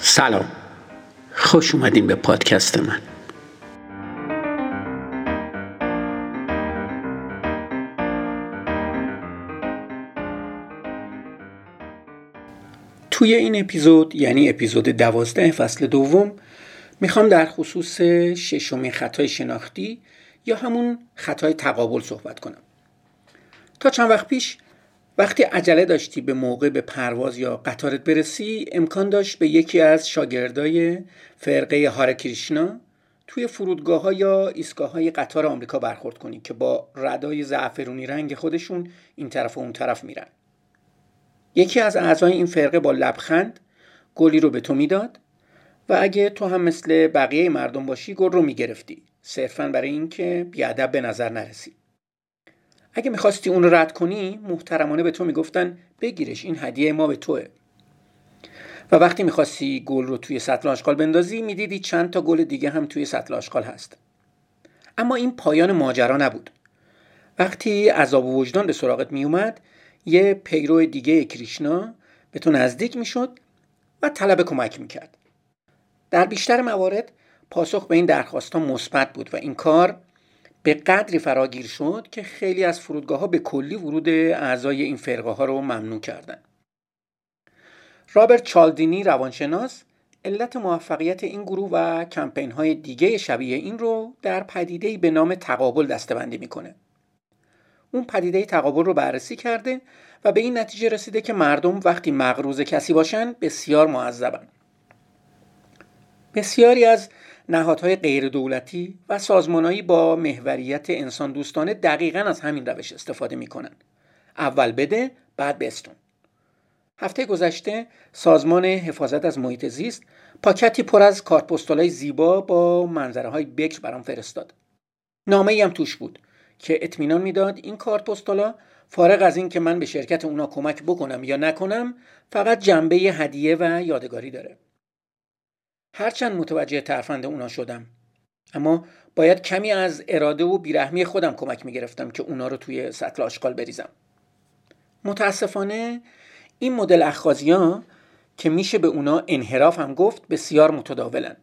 سلام. خوش اومدین به پادکست من. توی این اپیزود یعنی اپیزود دوازده فصل دوم می‌خوام در خصوص ششمین خطای شناختی یا همون خطای تقابل صحبت کنم. تا چند وقت پیش وقتی عجله داشتی به موقع به پرواز یا قطارت برسی امکان داشت به یکی از شاگردای فرقه هار کریشنا توی فرودگاه ها یا ایستگاه های قطار آمریکا برخورد کنی که با ردای زعفرونی رنگ خودشون این طرف و اون طرف میرن. یکی از اعضای این فرقه با لبخند گلی رو به تو می‌داد و اگه تو هم مثل بقیه مردم باشی گل رو می‌گرفتی صرفا برای اینکه بیادب به نظر نرسی. اگه می‌خواستی اون رو رد کنی محترمانه به تو می‌گفتن بگیرش این هدیه ما به توه. و وقتی می‌خواستی گل رو توی سطل آشغال بندازی می‌دیدی چند تا گل دیگه هم توی سطل آشغال هست. اما این پایان ماجرا نبود. وقتی عذاب و وجدان به سراغت میومد یه پیرو دیگه کریشنا به تو نزدیک می‌شد و طلب کمک می‌کرد. در بیشتر موارد پاسخ به این درخواست ها مثبت بود و این کار به قدری فراگیر شد که خیلی از فرودگاه ها به کلی ورود اعضای این فرقه ها رو ممنوع کردند. رابرت چالدینی روانشناس علت موفقیت این گروه و کمپین های دیگه شبیه این رو در پدیده به نام تقابل دستبندی می‌کنه. اون پدیده تقابل رو بررسی کرده و به این نتیجه رسیده که مردم وقتی مغروز کسی باشن بسیار معذبن. بسیاری از نهادهای غیر دولتی و سازمانهایی با محوریت انسان دوستانه دقیقا از همین روش استفاده می‌کنن. اول بده بعد بستون. هفته گذشته سازمان حفاظت از محیط زیست پاکتی پر از کارت زیبا با منظره های بکر برام فرستاد. نامه هم توش بود که اطمینان می‌داد این کارت پستالا فارغ از این که من به شرکت اونا کمک بکنم یا نکنم فقط جنبه هدیه و یادگاری داره. هرچند متوجه ترفند اونا شدم. اما باید کمی از اراده و بیرحمی خودم کمک می‌گرفتم که اونا رو توی سطل آشغال بریزم. متاسفانه این مدل اخخازی ها که میشه به اونا انحراف هم گفت بسیار متداولن.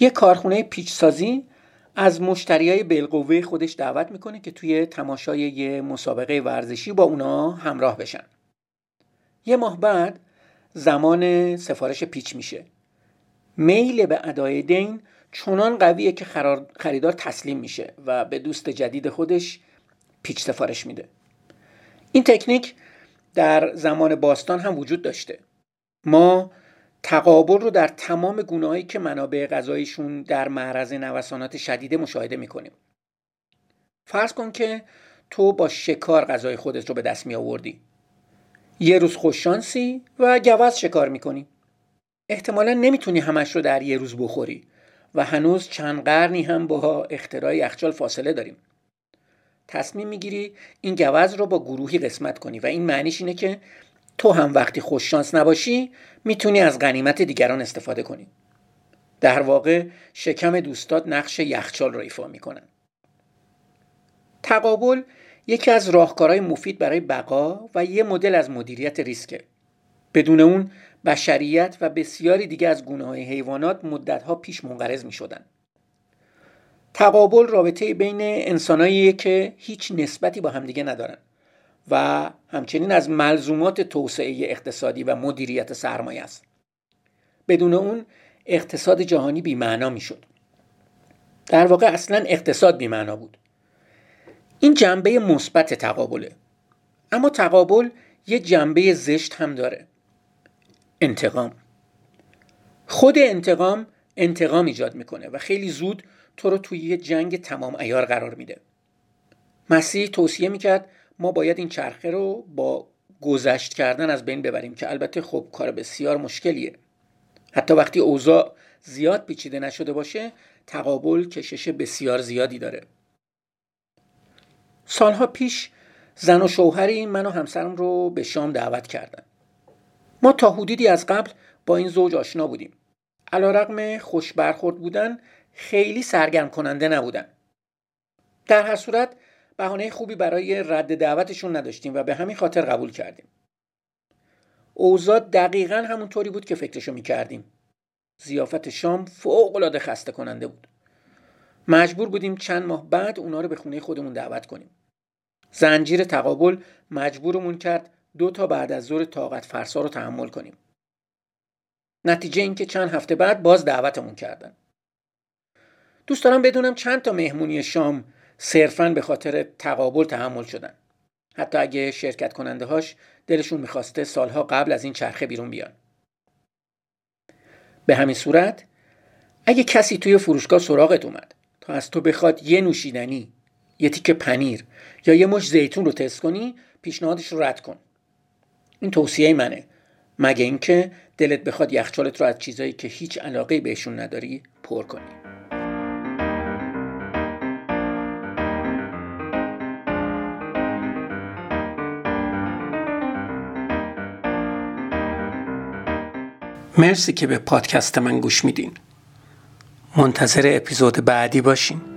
یه کارخونه پیچ سازی از مشتری های بالقوه خودش دعوت می‌کنه که توی تماشای یه مسابقه ورزشی با اونا همراه بشن. یه ماه بعد زمان سفارش پیچ میشه. میل به ادای دین چنان قویه که خریدار تسلیم میشه و به دوست جدید خودش پیچ سفارش میده. این تکنیک در زمان باستان هم وجود داشته. ما تقابل رو در تمام گونه‌هایی که منابع غذاییشون در معرض نوسانات شدیده مشاهده می‌کنیم. فرض کن که تو با شکار غذای خودت رو به دست می آوردی یه روز خوششانسی و گوز شکار می‌کنی. احتمالا نمی‌تونی همش رو در یه روز بخوری و هنوز چند قرنی هم با اختراع یخچال فاصله داریم. تصمیم می‌گیری این گوز رو با گروهی قسمت کنی و این معنیش اینه که تو هم وقتی خوششانس نباشی می‌تونی از غنیمت دیگران استفاده کنی. در واقع شکم دوستات نقش یخچال رو ایفا می‌کنن تقابل یکی از راهکارهای مفید برای بقا و یه مدل از مدیریت ریسکه. بدون اون بشریت و بسیاری دیگه از گونه های حیوانات مدتها پیش منقرض می شدن. تقابل رابطه بین انسانایی که هیچ نسبتی با همدیگه ندارن و همچنین از ملزومات توسعه اقتصادی و مدیریت سرمایه است. بدون اون اقتصاد جهانی بیمعنا می‌شد. در واقع اصلا اقتصاد بیمعنا بود. این جنبه مثبت تقابله. اما تقابل یه جنبه زشت هم داره. انتقام. خود انتقام انتقام ایجاد می‌کنه و خیلی زود تو رو توی یه جنگ تمام ایار قرار میده. مسیح توصیه می‌کرد ما باید این چرخه رو با گذشت کردن از بین ببریم که البته خب کار بسیار مشکلیه. حتی وقتی اوضاع زیاد پیچیده نشده باشه تقابل کشش بسیار زیادی داره. سالها پیش زن و شوهری من و همسرم رو به شام دعوت کردن. ما تا حدودی از قبل با این زوج آشنا بودیم. علا رقم خوش برخورد بودن خیلی سرگرم کننده نبودن. در هر صورت بهانه خوبی برای رد دعوتشون نداشتیم و به همین خاطر قبول کردیم. اوضاع دقیقا همونطوری بود که فکرشو می‌کردیم. زیافت شام فوق العاده خسته کننده بود. مجبور بودیم چند ماه بعد اونا رو به خونه خودمون دعوت کنیم. زنجیر تقابل مجبورمون کرد دو تا بعد از ظهر طاقت فرسا رو تحمل کنیم. نتیجه اینکه چند هفته بعد باز دعوتمون کردن. دوست دارم بدونم چند تا مهمونی شام صرفا به خاطر تقابل تحمل شدن. حتی اگه شرکت کننده هاش دلشون می‌خواسته سالها قبل از این چرخه بیرون بیان. به همین صورت اگه کسی توی فروشگاه سراغت اومد تا از تو بخواد یه نوشیدنی یه تیکه پنیر یا یه مش زیتون رو تست کنی پیشنهادش رو رد کن. این توصیه منه. مگه اینکه دلت بخواد یخچالت رو از چیزایی که هیچ علاقه بهشون نداری پر کنی. مرسی که به پادکست من گوش میدین. منتظر اپیزود بعدی باشین.